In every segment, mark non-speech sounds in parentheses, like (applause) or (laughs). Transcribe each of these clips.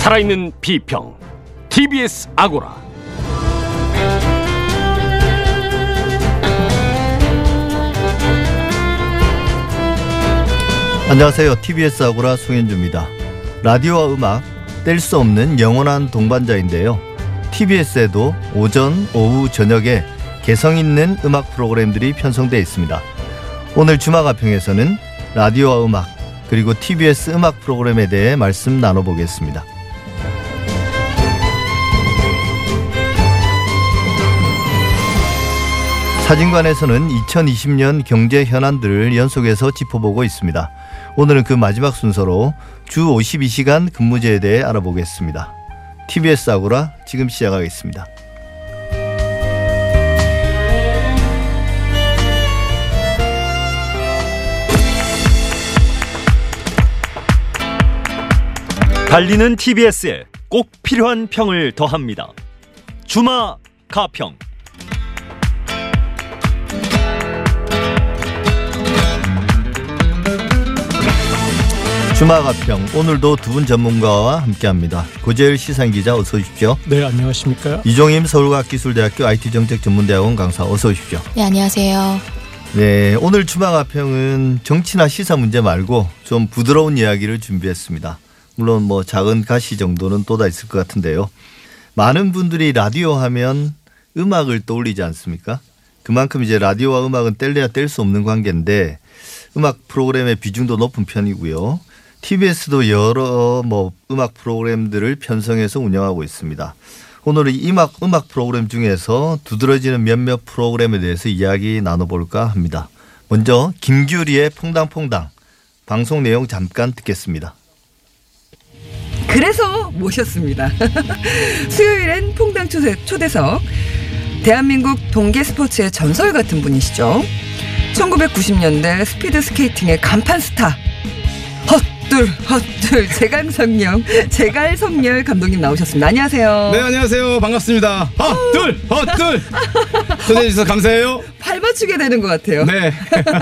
살아있는 비평 TBS 아고라 안녕하세요. TBS 아고라 송현주입니다. 라디오와 음악 뗄 수 없는 영원한 동반자인데요. TBS에도 오전, 오후, 저녁에 개성 있는 음악 프로그램들이 편성되어 있습니다. 오늘 주마가평에서는 라디오와 음악 그리고 TBS 음악 프로그램에 대해 말씀 나눠보겠습니다. 사진관에서는 2020년 경제 현안들을 연속해서 짚어보고 있습니다. 오늘은 그 마지막 순서로 주 52시간 근무제에 대해 알아보겠습니다. TBS 아고라 지금 시작하겠습니다. 달리는 TBS에 꼭 필요한 평을 더합니다. 주마 가평. 주마가평 오늘도 두 분 전문가와 함께합니다. 고재일 시상기자 어서 오십시오. 네, 안녕하십니까. 이종임 서울과학기술대학교 IT정책전문대학원 강사 어서 오십시오. 네, 안녕하세요. 네, 오늘 주마가평은 정치나 시사 문제 말고 좀 부드러운 이야기를 준비했습니다. 물론 뭐 작은 가시 정도는 또다 있을 것 같은데요. 많은 분들이 라디오 하면 음악을 떠올리지 않습니까? 그만큼 이제 라디오와 음악은 뗄래야 뗄 수 없는 관계인데 음악 프로그램의 비중도 높은 편이고요. TBS도 여러 뭐 음악 프로그램들을 편성해서 운영하고 있습니다. 오늘은 음악 음악 프로그램 중에서 두드러지는 몇몇 프로그램에 대해서 이야기 나눠볼까 합니다. 먼저 김규리의 퐁당퐁당 방송 내용 잠깐 듣겠습니다. 그래서 모셨습니다. (laughs) 수요일엔 퐁당 초대, 초대석. 대한민국 동계 스포츠의 전설 같은 분이시죠. 1990년대 스피드 스케이팅의 간판 스타. 헛 둘, 헛둘, (laughs) 제갈성렬, 제갈성렬 감독님 나오셨습니다. 안녕하세요. 네 안녕하세요 반갑습니다 헛둘 헛둘 (laughs) 초대해 주셔서 감사해요 팔 맞추게 되는 것 같아요. 네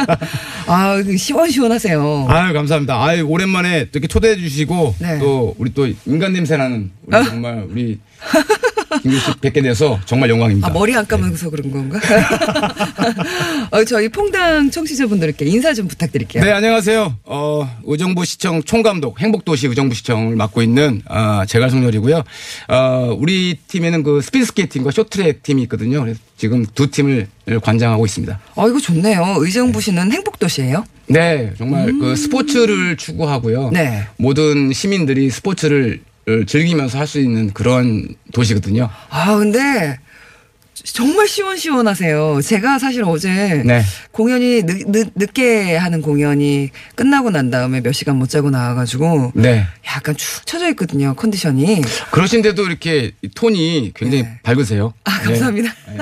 (laughs) 아, 그 시원시원하세요. 아유 감사합니다 아유 오랜만에 또 이렇게 초대해 주시고 네. 또 우리 또 인간 냄새 나는 우리 정말 우리 김규리 씨 뵙게 돼서 정말 영광입니다 아, 머리 안 감아서 그런 건가? (laughs) 어, 저희 퐁당 청취자분들께 인사 좀 부탁드릴게요. 네 안녕하세요 어 의정부 시청 총감독 행복도시 의정부 시청을 맡고 있는 아 제갈성렬이고요 어 우리 팀에는 그 스피드 스케이팅과 쇼트트랙 팀이 있거든요 그래서 지금 두 팀을 관장하고 있습니다 어, 이거 좋네요. 의정부시는 행복도시예요 네, 정말 그 스포츠를 추구하고요. 음. 네. 모든 시민들이 스포츠를 어, 즐기면서 할 수 있는 그런 도시거든요. 아, 근데 정말 시원시원하세요. 제가 사실 어제 네. 공연이 늦, 늦, 늦 게 하는 공연이 끝나고 난 다음에 몇 시간 못 자고 나와가지고 네. 약간 축 처져 있거든요. 컨디션이. 그러신데도 이렇게 톤이 굉장히 네. 밝으세요. 아, 감사합니다. 네.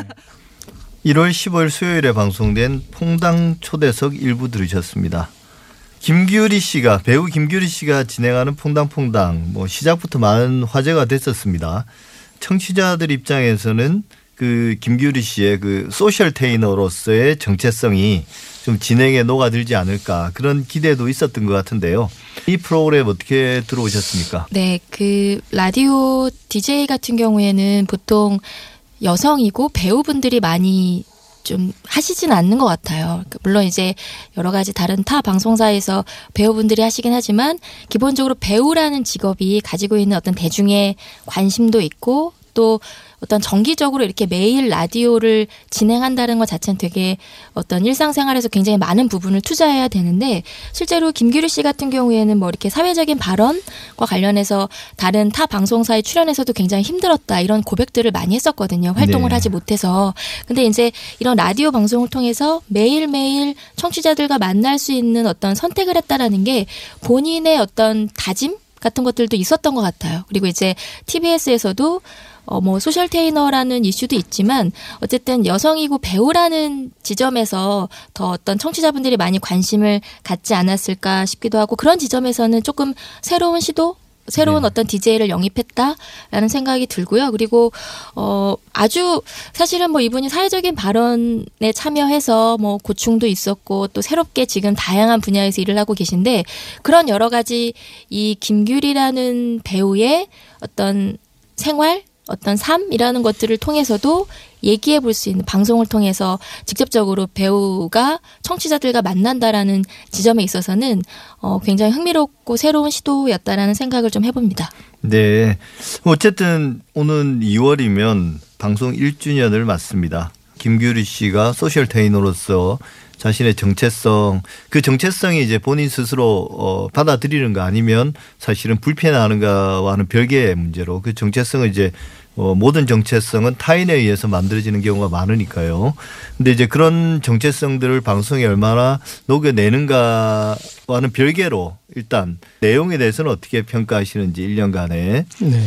1월 15일 수요일에 방송된 퐁당 초대석 일부 들으셨습니다. 김규리 씨가 배우 김규리 씨가 진행하는 퐁당퐁당 뭐 시작부터 많은 화제가 됐었습니다. 청취자들 입장에서는 그 김규리 씨의 그 소셜 테이너로서의 정체성이 좀 진행에 녹아들지 않을까 그런 기대도 있었던 것 같은데요. 이 프로그램 어떻게 들어오셨습니까? 네, 그 라디오 DJ 같은 경우에는 보통 여성이고 배우분들이 많이 좀 하시진 않는 것 같아요. 그 물론 이제 여러 가지 다른 타 방송사에서 배우분들이 하시긴 하지만 기본적으로 배우라는 직업이 가지고 있는 어떤 대중의 관심도 있고 또 어떤 정기적으로 이렇게 매일 라디오를 진행한다는 것 자체는 되게 어떤 일상생활에서 굉장히 많은 부분을 투자해야 되는데 실제로 김규리 씨 같은 경우에는 뭐 이렇게 사회적인 발언과 관련해서 다른 타 방송사에 출연해서도 굉장히 힘들었다 이런 고백들을 많이 했었거든요. 활동을 네. 하지 못해서. 근데 이제 이런 라디오 방송을 통해서 매일매일 청취자들과 만날 수 있는 어떤 선택을 했다라는 게 본인의 어떤 다짐 같은 것들도 있었던 것 같아요. 그리고 이제 TBS에서도 어, 뭐, 소셜 테이너라는 이슈도 있지만, 어쨌든 여성이고 배우라는 지점에서 더 어떤 청취자분들이 많이 관심을 갖지 않았을까 싶기도 하고, 그런 지점에서는 조금 새로운 시도? 새로운 네. 어떤 DJ를 영입했다라는 생각이 들고요. 그리고 어 아주 사실은 뭐 이분이 사회적인 발언에 참여해서 뭐 고충도 있었고 또 새롭게 지금 다양한 분야에서 일을 하고 계신데 그런 여러 가지 이 김규리라는 배우의 어떤 생활 어떤 삶이라는 것들을 통해서도 얘기해 볼 수 있는 방송을 통해서 직접적으로 배우가 청취자들과 만난다라는 지점에 있어서는 어, 굉장히 흥미롭고 새로운 시도였다라는 생각을 좀 해봅니다. 네. 어쨌든 오는 2월이면 방송 1주년을 맞습니다. 김규리 씨가 소셜 테이너로서 자신의 정체성, 그 정체성이 이제 본인 스스로 어, 받아들이는가 아니면 사실은 불편해하는가와는 별개의 문제로 그 정체성을 이제 어, 모든 정체성은 타인에 의해서 만들어지는 경우가 많으니까요. 근데 이제 그런 정체성들을 방송에 얼마나 녹여내는가와는 별개로 일단 내용에 대해서는 어떻게 평가하시는지 1년간에. 네.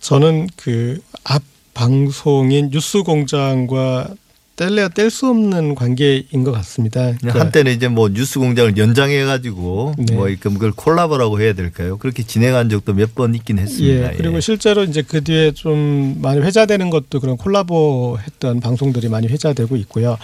저는 그 앞 방송인 뉴스 공장과 뗄래야 뗄 수 없는 관계인 것 같습니다. 그러니까 한때는 이제 뭐 뉴스 공장을 연장해가지고 네. 뭐 이렇게 그걸 콜라보라고 해야 될까요? 그렇게 진행한 적도 몇 번 있긴 했습니다. 예, 그리고 예. 실제로 이제 그 뒤에 좀 많이 회자되는 것도 그런 콜라보 했던 방송들이 많이 회자되고 있고요.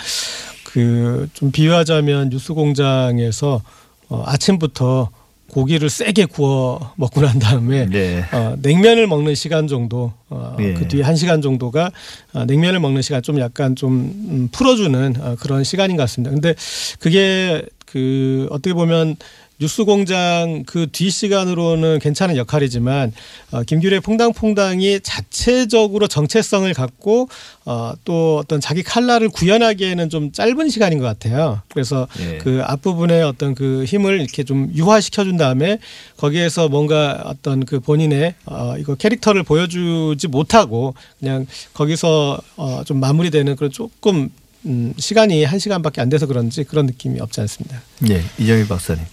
그 좀 비유하자면 뉴스 공장에서 어, 아침부터 고기를 세게 구워 먹고 난 다음에 네. 어, 냉면을 먹는 시간 정도 어, 예. 그 뒤에 한 시간 정도가 어, 냉면을 먹는 시간 좀 약간 좀 음, 풀어주는 어, 그런 시간인 것 같습니다. 근데 그게 그 어떻게 보면 뉴스공장 그 뒤 시간으로는 괜찮은 역할이지만 어, 김규리의 퐁당퐁당이 자체적으로 정체성을 갖고 어, 또 어떤 자기 칼라를 구현하기에는 좀 짧은 시간인 것 같아요. 그래서 예. 그 앞부분에 어떤 그 힘을 이렇게 좀 유화시켜 준 다음에 거기에서 뭔가 어떤 그 본인의 어 이거 캐릭터를 보여주지 못하고 그냥 거기서 어 좀 마무리되는 그런 조금 음 시간이 한 시간밖에 안 돼서 그런지 그런 느낌이 없지 않습니다. 예, 이정희 박사님.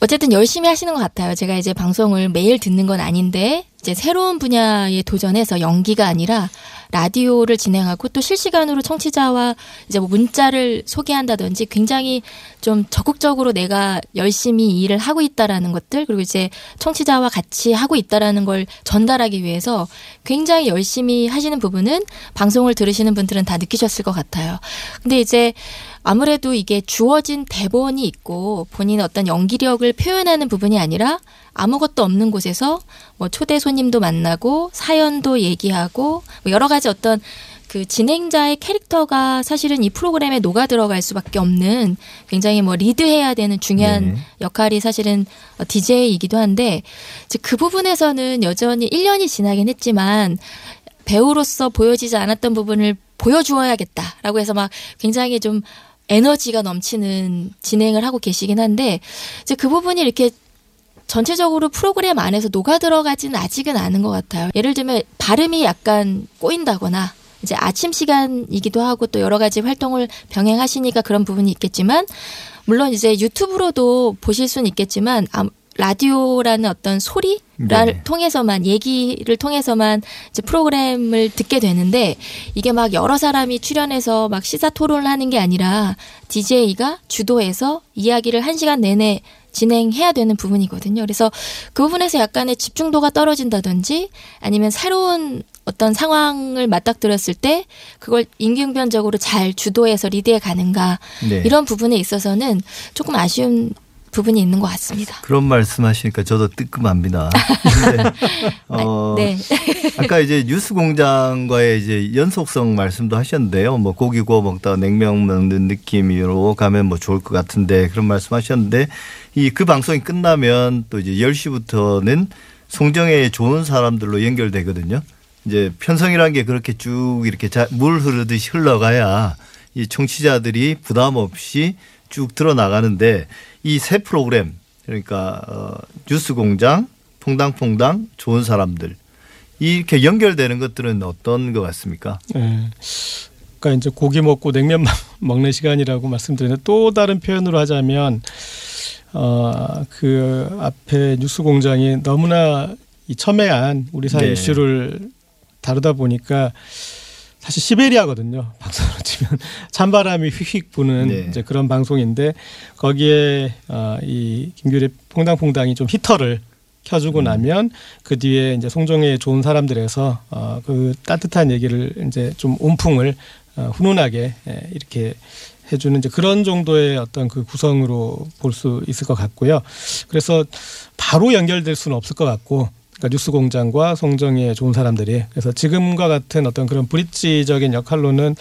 어쨌든 열심히 하시는 것 같아요. 제가 이제 방송을 매일 듣는 건 아닌데 이제 새로운 분야에 도전해서 연기가 아니라 라디오를 진행하고 또 실시간으로 청취자와 이제 뭐 문자를 소개한다든지 굉장히 좀 적극적으로 내가 열심히 일을 하고 있다라는 것들 그리고 이제 청취자와 같이 하고 있다라는 걸 전달하기 위해서 굉장히 열심히 하시는 부분은 방송을 들으시는 분들은 다 느끼셨을 것 같아요. 근데 이제 아무래도 이게 주어진 대본이 있고 본인의 어떤 연기력을 표현하는 부분이 아니라 아무것도 없는 곳에서 뭐 초대 손님도 만나고 사연도 얘기하고 뭐 여러 가지 어떤 그 진행자의 캐릭터가 사실은 이 프로그램에 녹아 들어갈 수밖에 없는 굉장히 뭐 리드해야 되는 중요한 네. 역할이 사실은 DJ이기도 한데 이제 그 부분에서는 여전히 1년이 지나긴 했지만 배우로서 보여지지 않았던 부분을 보여주어야겠다라고 해서 막 굉장히 좀 에너지가 넘치는 진행을 하고 계시긴 한데 이제 그 부분이 이렇게 전체적으로 프로그램 안에서 녹아 들어가지는 아직은 않은 것 같아요. 예를 들면 발음이 약간 꼬인다거나 이제 아침 시간이기도 하고 또 여러 가지 활동을 병행하시니까 그런 부분이 있겠지만 물론 이제 유튜브로도 보실 수는 있겠지만 아, 라디오라는 어떤 소리를 네. 통해서만 얘기를 통해서만 이제 프로그램을 듣게 되는데 이게 막 여러 사람이 출연해서 막 시사 토론을 하는 게 아니라 DJ가 주도해서 이야기를 한 시간 내내 진행해야 되는 부분이거든요. 그래서 그 부분에서 약간의 집중도가 떨어진다든지 아니면 새로운 어떤 상황을 맞닥뜨렸을 때 그걸 임기응변적으로 잘 주도해서 리드해 가는가 네. 이런 부분에 있어서는 조금 아쉬운 부분이 있는 것 같습니다. 그런 말씀하시니까 저도 뜨끔합니다. 근데 (laughs) 어, 네. 아까 이제 뉴스 공장과의 이제 연속성 말씀도 하셨는데요. 뭐 고기 구워 먹다가 냉면 먹는 느낌으로 가면 뭐 좋을 것 같은데 그런 말씀하셨는데 이 그 방송이 끝나면 또 이제 10시부터는 송정의 좋은 사람들로 연결되거든요. 이제 편성이라는 게 그렇게 쭉 이렇게 자- 물 흐르듯이 흘러가야 이 청취자들이 부담 없이 쭉 들어나가는데 이새 프로그램 그러니까 어, 뉴스 공장, 퐁당퐁당, 좋은 사람들 이렇게 연결되는 것들은 어떤 것 같습니까? 예. 그러니까 이제 고기 먹고 냉면 먹는 시간이라고 말씀드렸는데 또 다른 표현으로 하자면 어그 앞에 뉴스 공장이 너무나 이 첨예한 우리 사회 네. 이슈를 다루다 보니까 사실 시베리아거든요. 방송으로 치면 (laughs) 찬바람이 휙휙 부는 네. 이제 그런 방송인데 거기에 어 이 김규리 퐁당퐁당이 좀 히터를 켜주고 나면 그 뒤에 이제 송정의 좋은 사람들에서 어, 그 따뜻한 얘기를 이제 좀 온풍을 어, 훈훈하게 예, 이렇게 해주는 이제 그런 정도의 어떤 그 구성으로 볼 수 있을 것 같고요. 그래서 바로 연결될 수는 없을 것 같고 그러니까 뉴스공장과 송정의 좋은 사람들이 그래서 지금과 같은 어떤 그런 브릿지적인 역할로는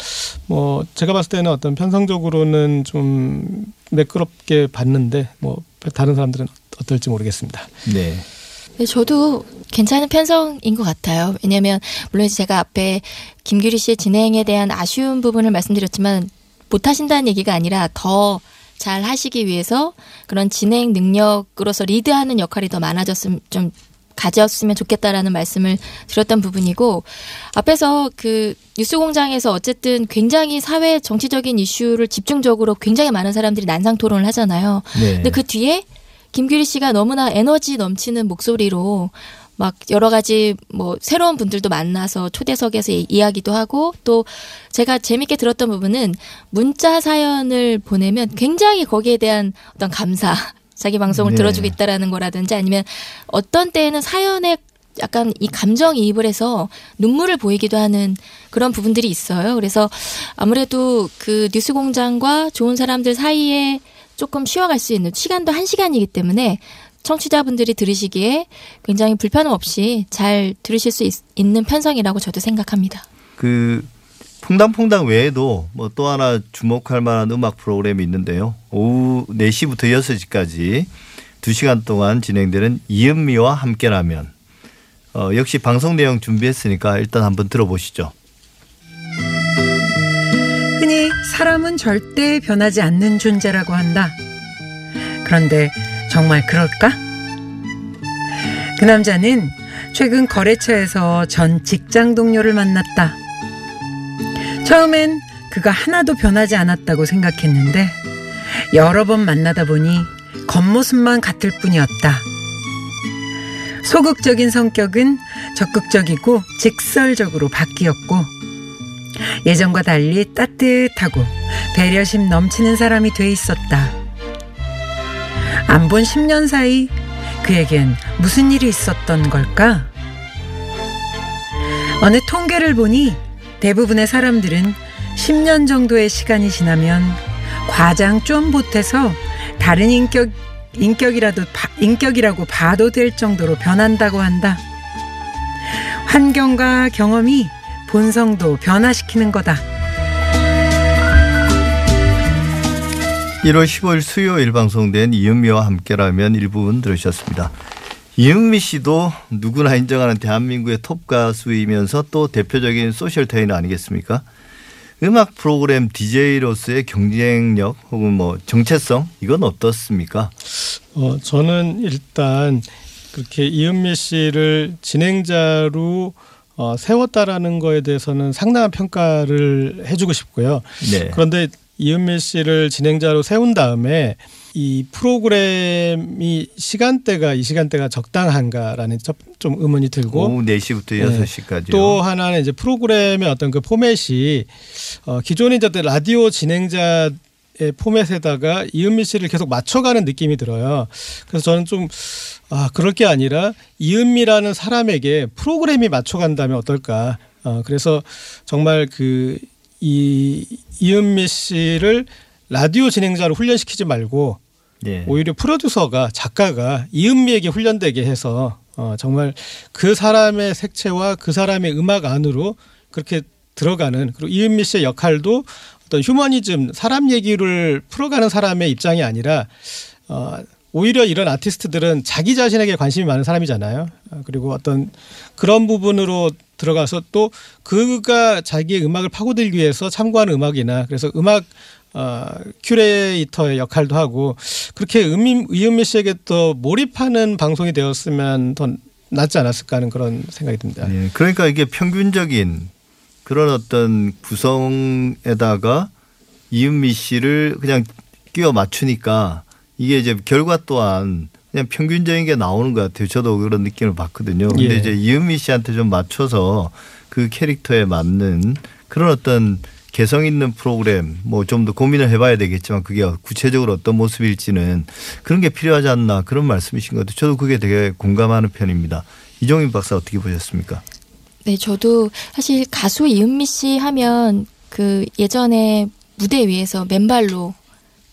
뭐 제가 봤을 때는 어떤 편성적으로는 좀 매끄럽게 봤는데 뭐 다른 사람들은 어떨지 모르겠습니다. 네. 네, 저도 괜찮은 편성인 것 같아요. 왜냐하면 물론 제가 앞에 김규리 씨의 진행에 대한 아쉬운 부분을 말씀드렸지만 못하신다는 얘기가 아니라 더 잘 하시기 위해서 그런 진행 능력으로서 리드하는 역할이 더 많아졌으면 좀 가졌으면 좋겠다라는 말씀을 드렸던 부분이고 앞에서 그 뉴스 공장에서 어쨌든 굉장히 사회 정치적인 이슈를 집중적으로 굉장히 많은 사람들이 난상 토론을 하잖아요. 네. 근데 그 뒤에 김규리 씨가 너무나 에너지 넘치는 목소리로 막 여러 가지 뭐 새로운 분들도 만나서 초대석에서 이- 이야기도 하고 또 제가 재밌게 들었던 부분은 문자 사연을 보내면 굉장히 거기에 대한 어떤 감사 자기 방송을 네. 들어주고 있다라는 거라든지 아니면 어떤 때에는 사연에 약간 이 감정 이입을 해서 눈물을 보이기도 하는 그런 부분들이 있어요. 그래서 아무래도 그 뉴스 공장과 좋은 사람들 사이에 조금 쉬어갈 수 있는 시간도 한 시간이기 때문에 청취자분들이 들으시기에 굉장히 불편함 없이 잘 들으실 수 있, 는 편성이라고 저도 생각합니다. 그 퐁당퐁당 외에도 뭐 또 하나 주목할 만한 음악 프로그램이 있는데요. 오후 4시부터 6시까지 2시간 동안 진행되는 이은미와 함께라면 어, 역시 방송 내용 준비했으니까 일단 한번 들어보시죠. 흔히 사람은 절대 변하지 않는 존재라고 한다. 그런데 정말 그럴까? 그 남자는 최근 거래처에서 전 직장 동료를 만났다. 처음엔 그가 하나도 변하지 않았다고 생각했는데 여러 번 만나다 보니 겉모습만 같을 뿐이었다. 소극적인 성격은 적극적이고 직설적으로 바뀌었고 예전과 달리 따뜻하고 배려심 넘치는 사람이 돼 있었다. 안 본 10년 사이 그에겐 무슨 일이 있었던 걸까? 어느 통계를 보니 대부분의 사람들은 10년 정도의 시간이 지나면 과장 좀 보태서 다른 인격 인격이라도 바- 인격이라고 봐도 될 정도로 변한다고 한다. 환경과 경험이 본성도 변화시키는 거다. 1월 15일 수요일 방송된 이은미와 함께라면 일부분 들으셨습니다. 이은미 씨도 누구나 인정하는 대한민국의 톱 가수이면서 또 대표적인 소셜 테이너 아니겠습니까? 음악 프로그램 DJ로서의 경쟁력 혹은 뭐 정체성 이건 어떻습니까? 어, 저는 일단 그렇게 이은미 씨를 진행자로 어, 세웠다라는 거에 대해서는 상당한 평가를 해주고 싶고요. 네. 그런데 이은미 씨를 진행자로 세운 다음에 이 프로그램이 시간대가 이 시간대가 적당한가라는 첫- 좀 의문이 들고 오후 4시부터 네. 6시까지요. 또 하나는 이제 프로그램의 어떤 그 포맷이 어, 기존의 이제 라디오 진행자 의 포맷에다가 이은미 씨를 계속 맞춰가는 느낌이 들어요. 그래서 저는 좀 아, 그럴 게 아니라 이은미라는 사람에게 프로그램이 맞춰간다면 어떨까. 어, 그래서 정말 그 이 이은미 씨를 라디오 진행자로 훈련시키지 말고 네. 오히려 프로듀서가 작가가 이은미에게 훈련되게 해서 어, 정말 그 사람의 색채와 그 사람의 음악 안으로 그렇게 들어가는 그리고 이은미 씨의 역할도 어떤 휴머니즘 사람 얘기를 풀어가는 사람의 입장이 아니라 어, 오히려 이런 아티스트들은 자기 자신에게 관심이 많은 사람이잖아요. 어, 그리고 어떤 그런 부분으로 들어가서 또 그가 자기의 음악을 파고들기 위해서 참고하는 음악이나 그래서 음악 어, 큐레이터의 역할도 하고 그렇게 음임, 이은미 씨에게 또 몰입하는 방송이 되었으면 더 낫지 않았을까 하는 그런 생각이 듭니다. 네, 그러니까 이게 평균적인 그런 어떤 구성에다가 이은미 씨를 그냥 끼워 맞추니까 이게 이제 결과 또한 그냥 평균적인 게 나오는 것 같아요. 저도 그런 느낌을 받거든요. 근데 예. 이제 이은미 씨한테 좀 맞춰서 그 캐릭터에 맞는 그런 어떤 개성 있는 프로그램 뭐 좀 더 고민을 해봐야 되겠지만 그게 구체적으로 어떤 모습일지는 그런 게 필요하지 않나 그런 말씀이신 것 같아요. 저도 그게 되게 공감하는 편입니다. 이종인 박사 어떻게 보셨습니까? 네, 저도 사실 가수 이은미 씨 하면 그 예전에 무대 위에서 맨발로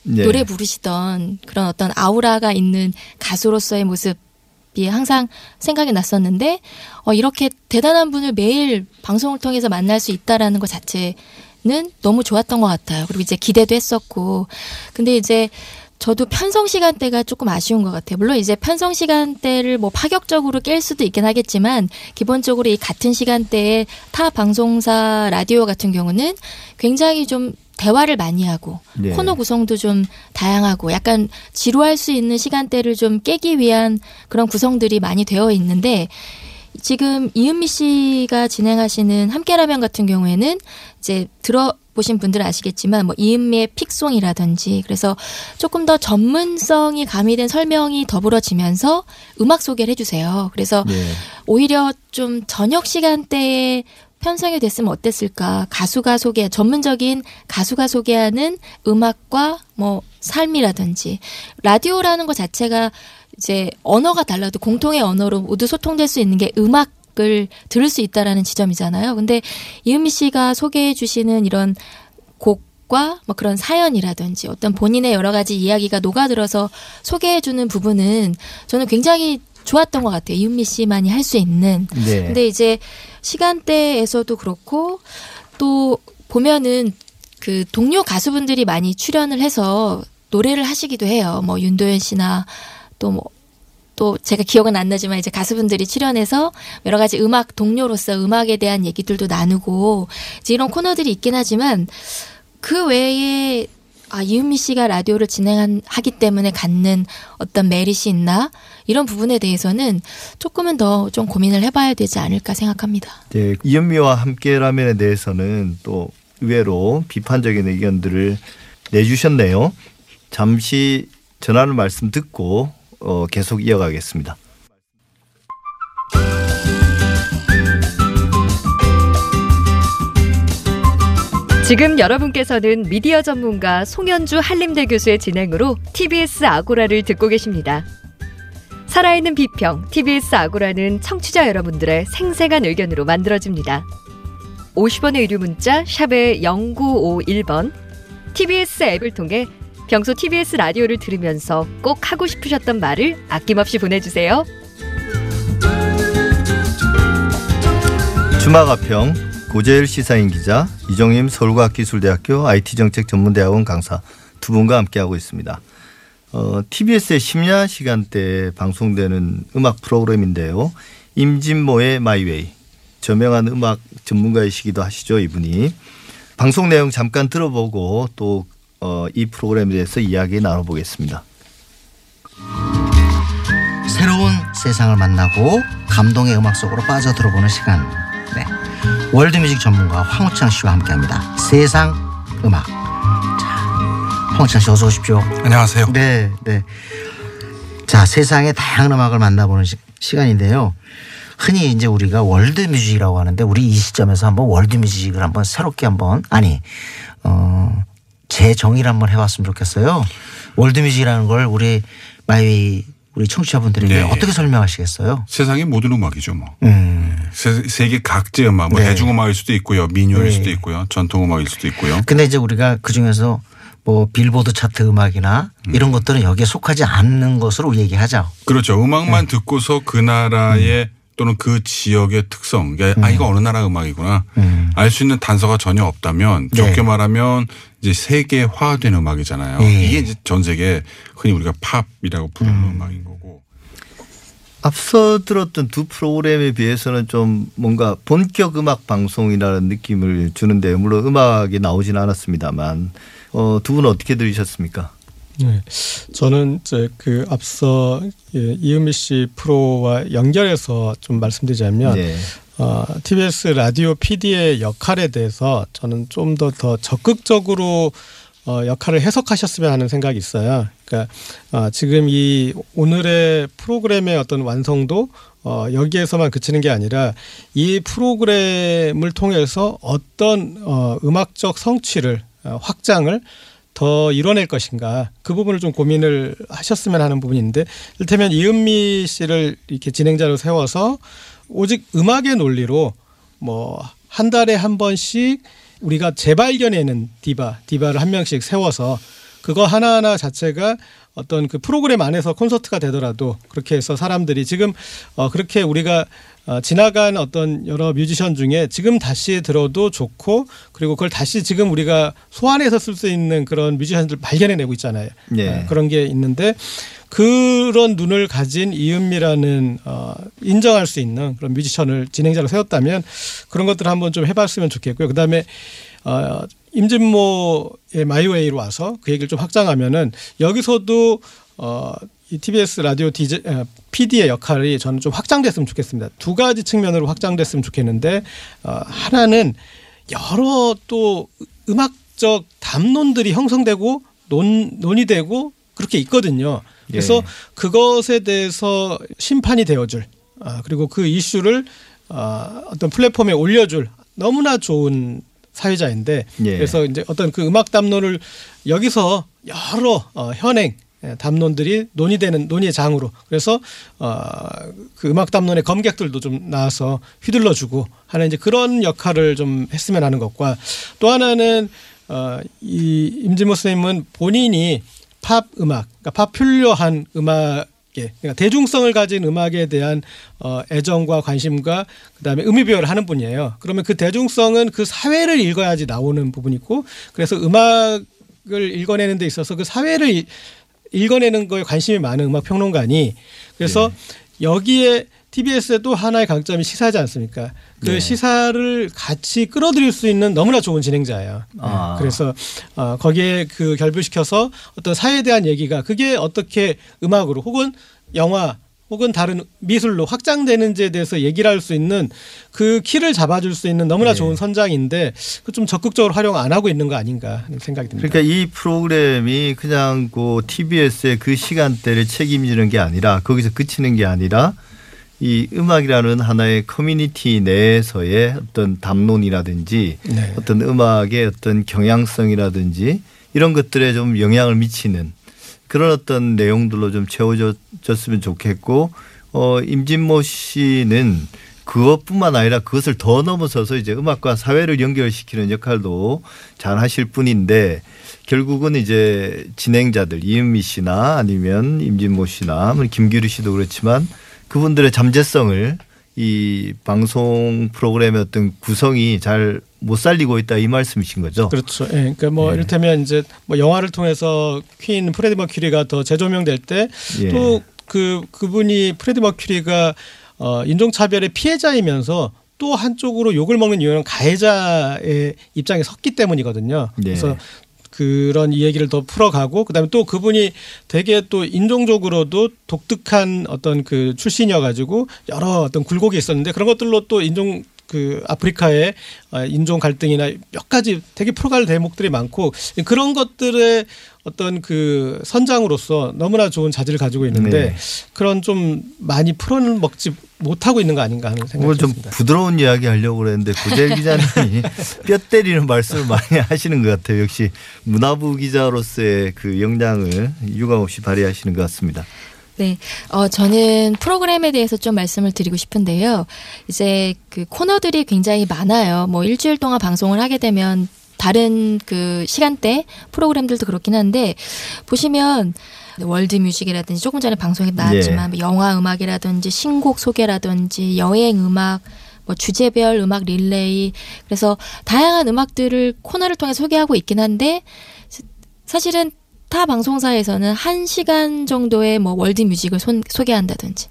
네. 노래 부르시던 그런 어떤 아우라가 있는 가수로서의 모습이 항상 생각이 났었는데 어, 이렇게 대단한 분을 매일 방송을 통해서 만날 수 있다라는 것 자체 는 너무 좋았던 것 같아요. 그리고 이제 기대도 했었고 근데 이제 저도 편성 시간대가 조금 아쉬운 것 같아요. 물론 이제 편성 시간대를 뭐 파격적으로 깰 수도 있긴 하겠지만 기본적으로 이 같은 시간대에 타 방송사 라디오 같은 경우는 굉장히 좀 대화를 많이 하고 네. 코너 구성도 좀 다양하고 약간 지루할 수 있는 시간대를 좀 깨기 위한 그런 구성들이 많이 되어 있는데 지금 이은미 씨가 진행하시는 함께라면 같은 경우에는 이제 들어 보신 분들은 아시겠지만 뭐 이은미의 픽송이라든지 그래서 조금 더 전문성이 가미된 설명이 더불어지면서 음악 소개를 해주세요. 그래서 네. 오히려 좀 저녁 시간대에 편성이 됐으면 어땠을까? 가수가 소개, 전문적인 가수가 소개하는 음악과 뭐 삶이라든지 라디오라는 것 자체가 이제 언어가 달라도 공통의 언어로 모두 소통될 수 있는 게 음악 을 들을 수 있다라는 지점이잖아요. 근데 이은미 씨가 소개해 주시는 이런 곡과 뭐 그런 사연이라든지 어떤 본인의 여러 가지 이야기가 녹아들어서 소개해 주는 부분은 저는 굉장히 좋았던 것 같아요. 이은미 씨만이 할 수 있는. 네. 근데 이제 시간대에서도 그렇고 또 보면은 그 동료 가수분들이 많이 출연을 해서 노래를 하시기도 해요. 뭐 윤도현 씨나 또뭐 또 제가 기억은 안 나지만 이제 가수분들이 출연해서 여러 가지 음악 동료로서 음악에 대한 얘기들도 나누고 이제 이런 코너들이 있긴 하지만 그 외에 아 이은미 씨가 라디오를 진행하기 때문에 갖는 어떤 메릿이 있나 이런 부분에 대해서는 조금은 더 좀 고민을 해봐야 되지 않을까 생각합니다. 네, 이현미와 함께 라면에 대해서는 또 의외로 비판적인 의견들을 내주셨네요. 잠시 전하는 말씀 듣고 어, 계속 이어가겠습니다. 지금 여러분께서는 미디어 전문가 송현주 한림대 교수의 진행으로 TBS 아고라를 듣고 계십니다. 살아있는 비평 TBS 아고라는 청취자 여러분들의 생생한 의견으로 만들어집니다. 50원의 유료 문자 샵의 0951번 TBS 앱을 통해 평소 TBS 라디오를 들으면서 꼭 하고 싶으셨던 말을 아낌없이 보내주세요. 주마가평 고재일 시사인 기자 이종임 서울과학기술대학교 IT정책전문대학원 강사 두 분과 함께하고 있습니다. 어, TBS의 심야 시간대에 방송되는 음악 프로그램인데요. 임진모의 마이웨이 저명한 음악 전문가이시기도 하시죠 이분이 방송 내용 잠깐 들어보고 또 어, 이 프로그램에 대해서 이야기 나눠보겠습니다. 새로운 세상을 만나고 감동의 음악 속으로 빠져 들어보는 시간. 네. 월드뮤직 전문가 황우창 씨와 함께합니다. 세상 음악. 자, 황우창 씨 어서 오십시오. 안녕하세요. 네, 네. 자, 세상의 다양한 음악을 만나보는 시, 간인데요 흔히 이제 우리가 world music이라고 하는데 우리 이 시점에서 한번 world music을 한번 새롭게 한번 아니 어 재정의를 한번 해봤으면 좋겠어요. world music이라는 걸 우리 마이웨이 우리 청취자분들에게 네. 어떻게 설명하시겠어요? 세상의 모든 음악이죠, 뭐. 음. 세, 세계 각지의 음악, 뭐 네. 대중음악일 수도 있고요, 민요일 네. 수도 있고요, 전통음악일 수도 있고요. 근데 이제 우리가 그 중에서 뭐 빌보드 차트 음악이나 이런 것들은 여기에 속하지 않는 것으로 얘기하죠. 그렇죠. 음악만 네. 듣고서 그 나라의 또는 그 지역의 특성, 그러니까 아 이거 어느 나라 음악이구나 음. 알수 있는 단서가 전혀 없다면 네. 좋게 말하면 이제 세계화된 음악이잖아요. 네. 이게 이제 전 세계 흔히 우리가 팝이라고 부르는 음. 악인 거고. 앞서 들었던 두 프로그램에 비해서는 좀 뭔가 본격 음악 방송이라는 느낌을 주는데 물론 음악이 나오지는 않았습니다만 어, 두 분은 어떻게 들으셨습니까? 네. 저는 이제 그 앞서 예, 이은미 씨 프로와 연결해서 좀 말씀드리자면 네. 어, TBS 라디오 PD의 역할에 대해서 저는 좀더더 적극적으로 어, 역할을 해석하셨으면 하는 생각이 있어요. 그러니까 어, 지금 이 오늘의 프로그램의 어떤 완성도 어, 여기에서만 그치는 게 아니라 이 프로그램을 통해서 어떤 어, 음악적 성취를 어, 확장을 더 이뤄낼 것인가? 그 부분을 좀 고민을 하셨으면 하는 부분인데 일테면 이은미 씨를 이렇게 진행자로 세워서 오직 음악의 논리로 뭐 한 달에 한 번씩 우리가 재발견해낸 디바 디바를 한 명씩 세워서 그거 하나하나 자체가 어떤 그 프로그램 안에서 콘서트가 되더라도 그렇게 해서 사람들이 지금 어 그렇게 우리가 어 지나간 어떤 여러 뮤지션 중에 지금 다시 들어도 좋고 그리고 그걸 다시 지금 우리가 소환해서 쓸 수 있는 그런 뮤지션들 발견해내고 있잖아요. 예. 어, 그런 게 있는데 그런 눈을 가진 이은미라는 어 인정할 수 있는 그런 뮤지션을 진행자로 세웠다면 그런 것들을 한번 좀 해봤으면 좋겠고요. 그다음에 어 임진모의 마이웨이로 와서 그 얘기를 좀 확장하면은 여기서도 어 이 TBS 라디오 어, PD의 역할이 저는 좀 확장됐으면 좋겠습니다. 두 가지 측면으로 확장됐으면 좋겠는데 어 하나는 여러 또 음악적 담론들이 형성되고 논 논의되고 그렇게 있거든요. 그래서 예. 그것에 대해서 심판이 되어줄 아, 그리고 그 이슈를 아, 어떤 플랫폼에 올려줄 너무나 좋은 사회자인데 예. 그래서 이제 어떤 그 음악 담론을 여기서 여러 어, 현행 예, 담론들이 논의되는 논의의 장으로 그래서 어그 음악 담론의 검객들도 좀 나와서 휘둘러주고 하는 이제 그런 역할을 좀 했으면 하는 것과 또 하나는 어이 임진모 선생님은 본인이 팝 음악, 그러니까 파퓰러한 음악에 그러니까 대중성을 가진 음악에 대한 어, 애정과 관심과 그다음에 의미 부여를 하는 분이에요. 그러면 그 대중성은 그 사회를 읽어야지 나오는 부분이고 그래서 음악을 읽어내는 데 있어서 그 사회를 이- 읽어내는 거에 관심이 많은 음악 평론가니 그래서 여기에 TBS의 또 하나의 강점이 시사지 않습니까? 그 네. 시사를 같이 끌어들일 수 있는 너무나 좋은 진행자예요. 아. 그래서 어, 거기에 그 결부시켜서 어떤 사회에 대한 얘기가 그게 어떻게 음악으로 혹은 영화 혹은 다른 미술로 확장되는지에 대해서 얘기를 할 수 있는 그 키를 잡아줄 수 있는 너무나 네. 좋은 선장인데 그 좀 적극적으로 활용 안 하고 있는 거 아닌가 하는 생각이 듭니다. 그러니까 이 프로그램이 그냥 그 TBS의 그 시간대를 책임지는 게 아니라 거기서 그치는 게 아니라 이 음악이라는 하나의 커뮤니티 내에서의 어떤 담론이라든지 네. 어떤 음악의 어떤 경향성이라든지 이런 것들에 좀 영향을 미치는 그런 어떤 내용들로 좀 채워졌으면 좋겠고 어 임진모 씨는 그것뿐만 아니라 그것을 더 넘어서서 이제 음악과 사회를 연결시키는 역할도 잘 하실 분인데 결국은 이제 진행자들 이은미 씨나 아니면 임진모 씨나 뭐 김규리 씨도 그렇지만 그분들의 잠재성을 이 방송 프로그램의 어떤 구성이 잘 못 살리고 있다 이 말씀이신 거죠. 그렇죠. 예. 그러니까 뭐 네. 이를테면 이제 뭐 영화를 통해서 퀸 프레디 머큐리가 더 재조명될 때 예. 또그 그분이 프레디 머큐리가 어 인종차별의 피해자이면서 또 한쪽으로 욕을 먹는 이유는 가해자의 입장에 섰기 때문이거든요. 네. 그래서 그런 이 얘기를 더 풀어가고 그다음에 또 그분이 되게 또 인종적으로도 독특한 어떤 그 출신이어 가지고 여러 어떤 굴곡이 있었는데 그런 것들로 또 인종 그 아프리카의 어, 인종 갈등이나 몇 가지 되게 풀어갈 대목들이 많고 그런 것들의 어떤 그 선장으로서 너무나 좋은 자질을 가지고 있는데 네. 그런 좀 많이 풀어먹지 못하고 있는 거 아닌가 하는 생각이 좀 듭니다. 부드러운 이야기 하려고 그랬는데 고재 (laughs) 기자님이 뼈 때리는 말씀을 많이 하시는 것 같아요. 역시 문화부 기자로서의 그 역량을 유감없이 발휘하시는 것 같습니다. 네. 어, 저는 프로그램에 대해서 좀 말씀을 드리고 싶은데요. 이제 그 코너들이 굉장히 많아요. 뭐 일주일 동안 방송을 하게 되면 다른 그 시간대 프로그램들도 그렇긴 한데 보시면 world music이라든지 조금 전에 방송에 나왔지만 뭐 영화 음악이라든지 신곡 소개라든지 여행 음악 뭐 주제별 음악 릴레이 그래서 다양한 음악들을 코너를 통해 소개하고 있긴 한데 사실은 타 방송사에서는 한 시간 정도의 뭐 world music을 손- 소개한다든지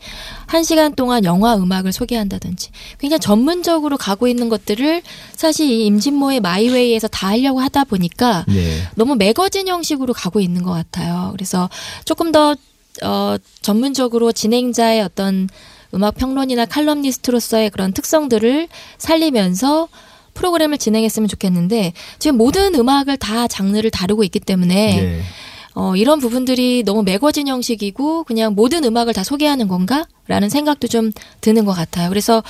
한 시간 동안 영화 음악을 소개한다든지 굉장히 전문적으로 가고 있는 것들을 사실 이 임진모의 마이웨이에서 다 하려고 하다 보니까 네. 너무 magazine 형식으로 가고 있는 것 같아요. 그래서 조금 더 어, 전문적으로 진행자의 어떤 음악 평론이나 칼럼니스트로서의 그런 특성들을 살리면서 프로그램을 진행했으면 좋겠는데 지금 모든 음악을 다 장르를 다루고 있기 때문에 네. 어, 이런 부분들이 너무 매거진 형식이고 그냥 모든 음악을 다 소개하는 건가라는 생각도 좀 드는 것 같아요. 그래서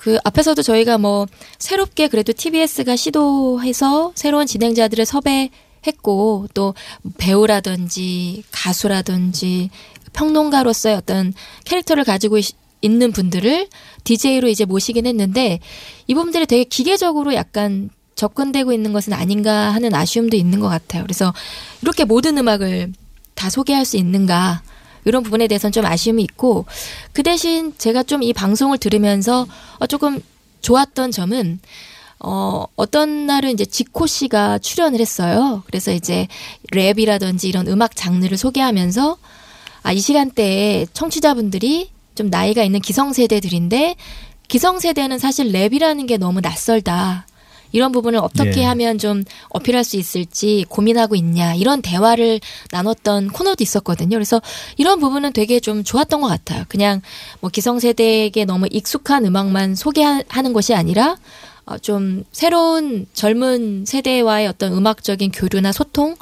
그 앞에서도 저희가 뭐 새롭게 그래도 TBS가 시도해서 새로운 진행자들을 섭외했고 또 배우라든지 가수라든지 평론가로서의 어떤 캐릭터를 가지고 있- 있는 분들을 DJ로 이제 모시긴 했는데 이 부분들이 되게 기계적으로 약간 접근되고 있는 것은 아닌가 하는 아쉬움도 있는 것 같아요. 그래서 이렇게 모든 음악을 다 소개할 수 있는가 이런 부분에 대해서는 좀 아쉬움이 있고 그 대신 제가 좀 이 방송을 들으면서 어, 조금 좋았던 점은 어, 어떤 날은 이제 지코 씨가 출연을 했어요. 그래서 이제 랩이라든지 이런 음악 장르를 소개하면서 아, 이 시간대에 청취자분들이 좀 나이가 있는 기성세대들인데 기성세대는 사실 랩이라는 게 너무 낯설다. 이런 부분을 어떻게 네. 하면 좀 어필할 수 있을지 고민하고 있냐. 이런 대화를 나눴던 코너도 있었거든요. 그래서 이런 부분은 되게 좀 좋았던 것 같아요. 그냥 뭐 기성세대에게 너무 익숙한 음악만 소개하는 것이 아니라 어, 좀 새로운 젊은 세대와의 어떤 음악적인 교류나 소통을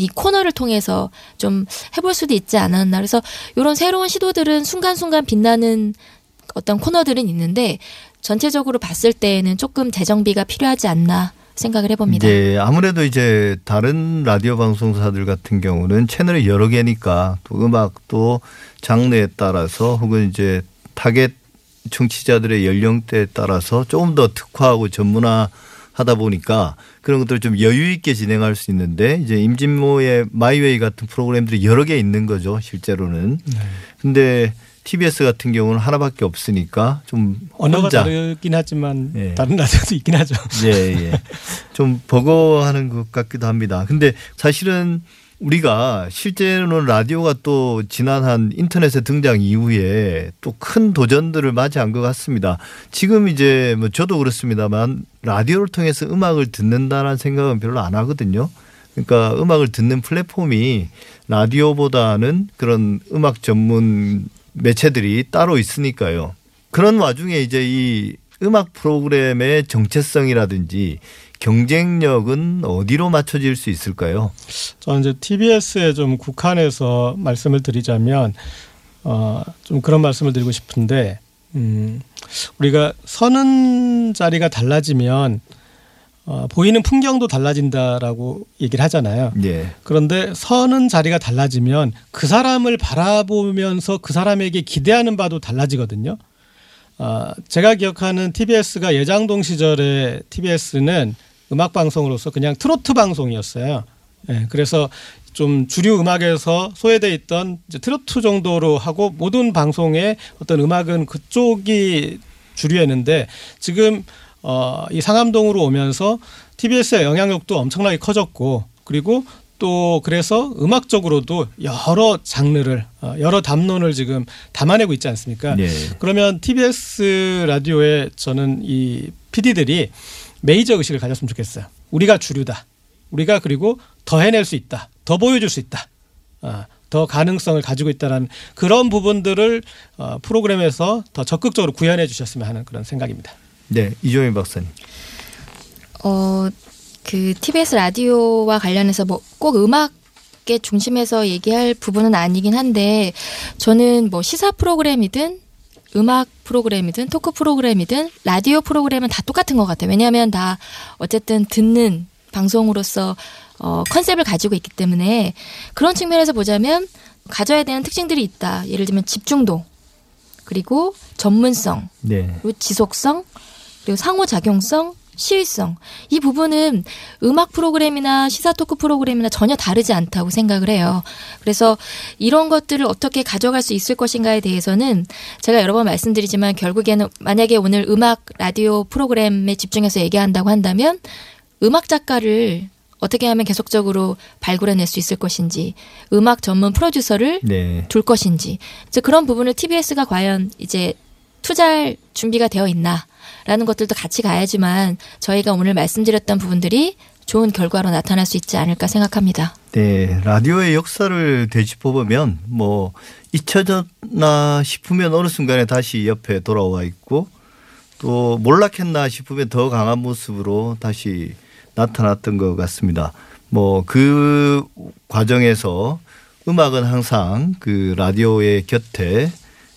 이 코너를 통해서 좀 해볼 수도 있지 않았나. 그래서 이런 새로운 시도들은 순간순간 빛나는 어떤 코너들은 있는데 전체적으로 봤을 때에는 조금 재정비가 필요하지 않나 생각을 해봅니다. 네, 아무래도 이제 다른 라디오 방송사들 같은 경우는 채널이 여러 개니까 또 음악도 장르에 따라서 혹은 이제 타겟 청취자들의 연령대에 따라서 조금 더 특화하고 전문화 하다 보니까 그런 것들을 좀 여유 있게 진행할 수 있는데 이제 임진모의 마이웨이 같은 프로그램들이 여러 개 있는 거죠 실제로는. 근데 TBS 같은 경우는 하나밖에 없으니까 좀 언어가 혼자 다르긴 하지만 다른 라디오도 있긴 하죠. (laughs) 예, 예. 좀 버거워하는 것 같기도 합니다. 근데 사실은 우리가 실제로는 라디오가 또 지난 한 인터넷의 등장 이후에 또 큰 도전들을 맞이한 것 같습니다. 지금 이제 뭐 저도 그렇습니다만 라디오를 통해서 음악을 듣는다라는 생각은 별로 안 하거든요. 그러니까 음악을 듣는 플랫폼이 라디오보다는 그런 음악 전문 매체들이 따로 있으니까요. 그런 와중에 이제 이 음악 프로그램의 정체성이라든지 경쟁력은 어디로 맞춰질 수 있을까요? 저는 이제 TBS에 좀 국한해서 말씀을 드리자면 어, 좀 그런 말씀을 드리고 싶은데 음, 우리가 서는 자리가 달라지면 어, 보이는 풍경도 달라진다라고 얘기를 하잖아요. 예. 그런데 서는 자리가 달라지면 그 사람을 바라보면서 그 사람에게 기대하는 바도 달라지거든요. 아, 제가 기억하는 TBS가 예장동 시절에 TBS는 음악 방송으로서 그냥 트로트 방송이었어요. 예, 그래서 좀 주류 음악에서 소외돼 있던 트로트 정도로 하고 모든 방송의 어떤 음악은 그쪽이 주류였는데 지금 어, 이 상암동으로 오면서 TBS의 영향력도 엄청나게 커졌고 그리고 또 그래서 음악적으로도 여러 장르를 어, 여러 담론을 지금 담아내고 있지 않습니까? 네. 그러면 TBS 라디오에 저는 이 PD들이 메이저 의식을 가졌으면 좋겠어요. 우리가 주류다. 우리가 그리고 더 해낼 수 있다. 더 보여줄 수 있다. 아, 더 가능성을 가지고 있다라는 그런 부분들을 어, 프로그램에서 더 적극적으로 구현해 주셨으면 하는 그런 생각입니다. 네, 이종희 박사님. 어, 그 TBS 라디오와 관련해서 뭐 꼭 음악의 중심에서 얘기할 부분은 아니긴 한데 저는 뭐 시사 프로그램이든 음악 프로그램이든 토크 프로그램이든 라디오 프로그램은 다 똑같은 것 같아요. 왜냐하면 다 어쨌든 듣는 방송으로서 어, 컨셉을 가지고 있기 때문에 그런 측면에서 보자면 가져야 되는 특징들이 있다. 예를 들면 집중도 그리고 전문성 네. 그리고 지속성 그리고 상호작용성 시의성 이 부분은 음악 프로그램이나 시사 토크 프로그램이나 전혀 다르지 않다고 생각을 해요. 그래서 이런 것들을 어떻게 가져갈 수 있을 것인가에 대해서는 제가 여러 번 말씀드리지만 결국에는 만약에 오늘 음악 라디오 프로그램에 집중해서 얘기한다고 한다면 음악 작가를 어떻게 하면 계속적으로 발굴해낼 수 있을 것인지 음악 전문 프로듀서를 네. 둘 것인지 그런 부분을 TBS가 과연 이제 투자할 준비가 되어 있나 라는 것들도 같이 가야지만 저희가 오늘 말씀드렸던 부분들이 좋은 결과로 나타날 수 있지 않을까 생각합니다. 네, 라디오의 역사를 되짚어 보면 뭐 잊혀졌나 싶으면 어느 순간에 다시 옆에 돌아와 있고 또 몰락했나 싶으면 더 강한 모습으로 다시 나타났던 것 같습니다. 뭐 그 과정에서 음악은 항상 그 라디오의 곁에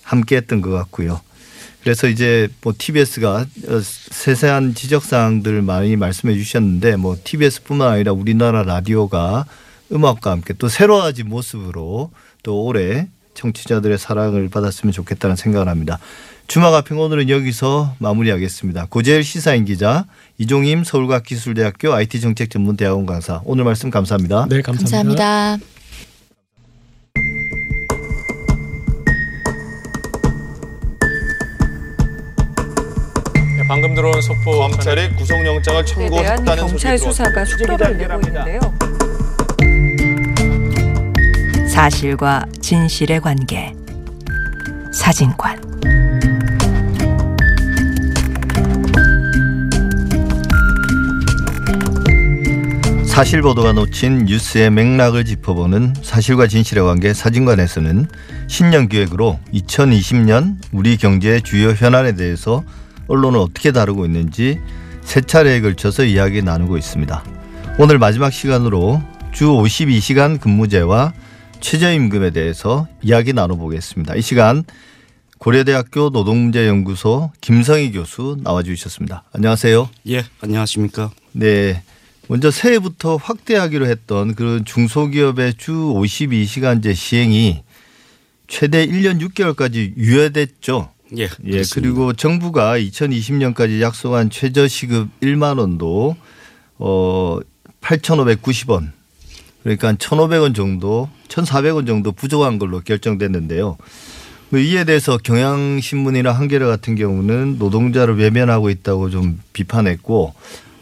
함께 했던 것 같고요. 그래서 이제 뭐 TBS가 세세한 지적 사항들 많이 말씀해 주셨는데 뭐 TBS뿐만 아니라 우리나라 라디오가 음악과 함께 또 새로워진 모습으로 또 올해 청취자들의 사랑을 받았으면 좋겠다는 생각을 합니다. 주마가평 오늘은 여기서 마무리하겠습니다. 고재일 시사인 기자, 이종임 서울과학기술대학교 IT정책전문대학원 강사 오늘 말씀 감사합니다. 네, 감사합니다. 방금 들어온 속보 검찰이 구속영장을 청구했다는 경찰 수사가 속도를 내고 있는데요. 사실과 진실의 관계. 사진관. 사실 보도가 놓친 뉴스의 맥락을 짚어보는 사실과 진실의 관계 사진관에서는 신년 기획으로 2020년 우리 경제의 주요 현안에 대해서 언론은 어떻게 다루고 있는지 세 차례에 걸쳐서 이야기 나누고 있습니다. 오늘 마지막 시간으로 주 52시간 근무제와 최저임금에 대해서 이야기 나눠보겠습니다. 이 시간 고려대학교 노동문제연구소 김성희 교수 나와주셨습니다. 안녕하세요. 예, 안녕하십니까. 네. 먼저 새해부터 확대하기로 했던 그런 중소기업의 주 52시간제 시행이 최대 1년 6개월까지 유예됐죠. 예, 예. 그리고 정부가 2020년까지 약속한 최저 시급 1만 원도 어 8,590원 그러니까 1,500원 정도, 1,400원 정도 부족한 걸로 결정됐는데요. 뭐 이에 대해서 경향신문이나 한겨레 같은 경우는 노동자를 외면하고 있다고 좀 비판했고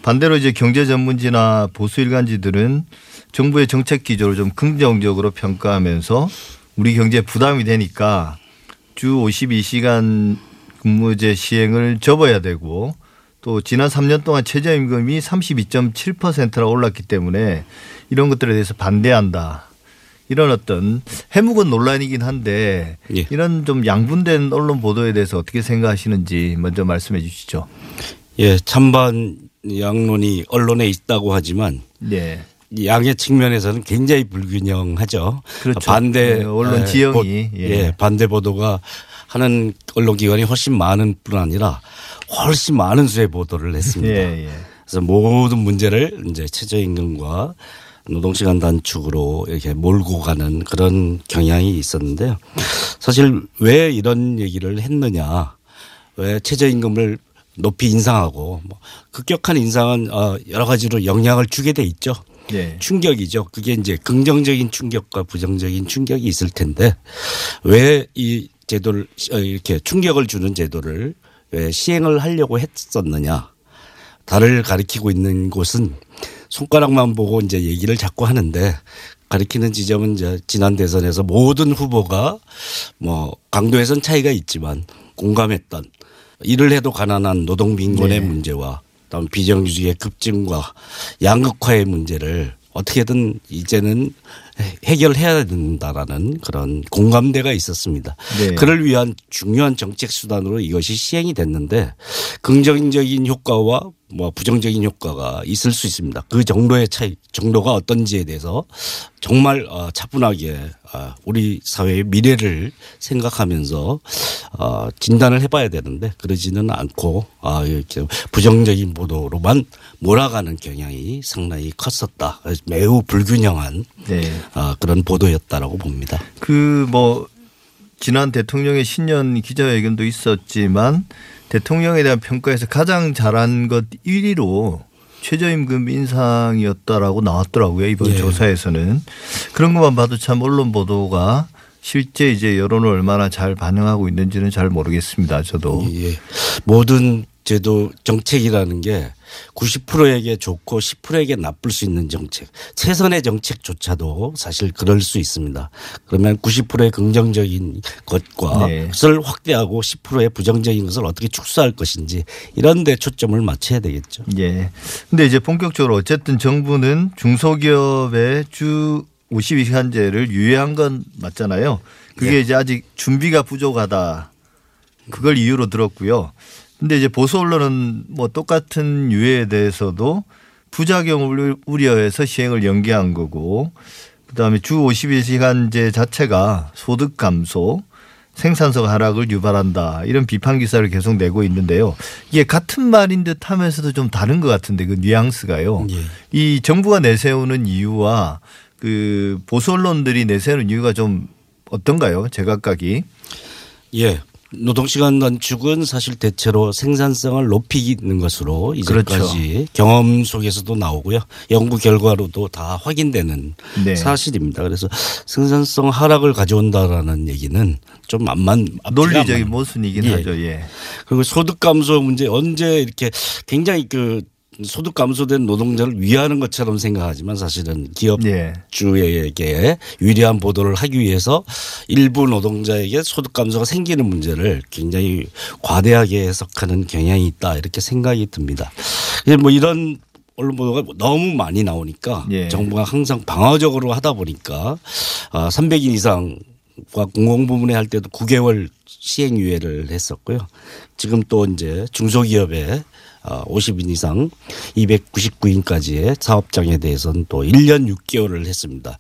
반대로 이제 경제 전문지나 보수 일간지들은 정부의 정책 기조를 좀 긍정적으로 평가하면서 우리 경제에 부담이 되니까 주 52시간 근무제 시행을 접어야 되고 또 지난 3년 동안 최저임금이 32.7%나 올랐기 때문에 이런 것들에 대해서 반대한다. 이런 어떤 해묵은 논란이긴 한데 예. 이런 좀 양분된 언론 보도에 대해서 어떻게 생각하시는지 먼저 말씀해 주시죠. 예, 찬반 양론이 언론에 있다고 하지만 네. 양의 측면에서는 굉장히 불균형하죠. 그렇죠. 반대 네, 언론 에, 지형이, 보- 예. 예, 반대 보도가 하는 언론 기관이 훨씬 많은 뿐 아니라 훨씬 많은 수의 보도를 했습니다. 예, 예. 그래서 모든 문제를 이제 최저임금과 노동시간 단축으로 이렇게 몰고 가는 그런 경향이 있었는데요. 사실 왜 이런 얘기를 했느냐. 왜 최저임금을 높이 인상하고 뭐 급격한 인상은 어 여러 가지로 영향을 주게 돼 있죠. 네. 충격이죠. 그게 이제 긍정적인 충격과 부정적인 충격이 있을 텐데 왜 이 제도를 어, 이렇게 충격을 주는 제도를 왜 시행을 하려고 했었느냐. 달을 가리키고 있는 곳은 손가락만 보고 이제 얘기를 자꾸 하는데 가리키는 지점은 이제 지난 대선에서 모든 후보가 뭐 강도에선 차이가 있지만 공감했던 일을 해도 가난한 노동 빈곤의 네. 문제와 다음 비정규직의 급증과 양극화의 문제를 어떻게든 이제는 해결해야 된다라는 그런 공감대가 있었습니다. 네. 그를 위한 중요한 정책 수단으로 이것이 시행이 됐는데 긍정적인 효과와 뭐 부정적인 효과가 있을 수 있습니다. 그 정도의 차이, 정도가 어떤지에 대해서 정말 어, 차분하게 어, 우리 사회의 미래를 생각하면서 어, 진단을 해봐야 되는데 그러지는 않고 아, 이렇게 부정적인 보도로만 몰아가는 경향이 상당히 컸었다. 매우 불균형한 네. 아, 그런 보도였다라고 봅니다. 그뭐 지난 대통령의 신년 기자회견도 있었지만 대통령에 대한 평가에서 가장 잘한 것 1위로 최저임금 인상이었다라고 나왔더라고요 이번 예. 조사에서는 그런 것만 봐도 참 언론 보도가 실제 이제 여론을 얼마나 잘 반영하고 있는지는 잘 모르겠습니다. 저도 예. 모든 제도 정책이라는 게 90%에게 좋고 10%에게 나쁠 수 있는 정책, 최선의 정책조차도 사실 그럴 수 있습니다. 그러면 90%의 긍정적인 것과 네. 것을 확대하고 10%의 부정적인 것을 어떻게 축소할 것인지 이런 데 초점을 맞춰야 되겠죠. 예. 근데 이제 본격적으로 어쨌든 정부는 중소기업의 주 52시간제를 유예한 건 맞잖아요. 그게 예. 이제 아직 준비가 부족하다. 그걸 이유로 들었고요. 근데 이제 보수 언론은 뭐 똑같은 유예에 대해서도 부작용을 우려해서 시행을 연기한 거고 그다음에 주 52시간제 자체가 소득 감소 생산성 하락을 유발한다 이런 비판 기사를 계속 내고 있는데요. 이게 같은 말인 듯 하면서도 좀 다른 것 같은데 그 뉘앙스가요. 이 정부가 내세우는 이유와 그 보수 언론들이 내세우는 이유가 좀 어떤가요? 제각각이. 예. 노동시간 단축은 사실 대체로 생산성을 높이는 것으로 이제까지 그렇죠. 경험 속에서도 나오고요. 연구 결과로도 다 확인되는 네. 사실입니다. 그래서 생산성 하락을 가져온다라는 얘기는 좀 안만 논리적인 모순이긴 예. 하죠. 예. 그리고 소득 감소 문제 언제 이렇게 굉장히 그 소득 감소된 노동자를 위하는 것처럼 생각하지만 사실은 기업주에게 유리한 보도를 하기 위해서 일부 노동자에게 소득 감소가 생기는 문제를 굉장히 과대하게 해석하는 경향이 있다 이렇게 생각이 듭니다. 뭐 이런 언론 보도가 너무 많이 나오니까 정부가 항상 방어적으로 하다 보니까 아, 300인 이상 과 공공부문에 할 때도 9개월 시행유예를 했었고요. 지금 또 이제 중소기업에 50인 이상 299인까지의 사업장에 대해서는 또 1년 6개월을 했습니다.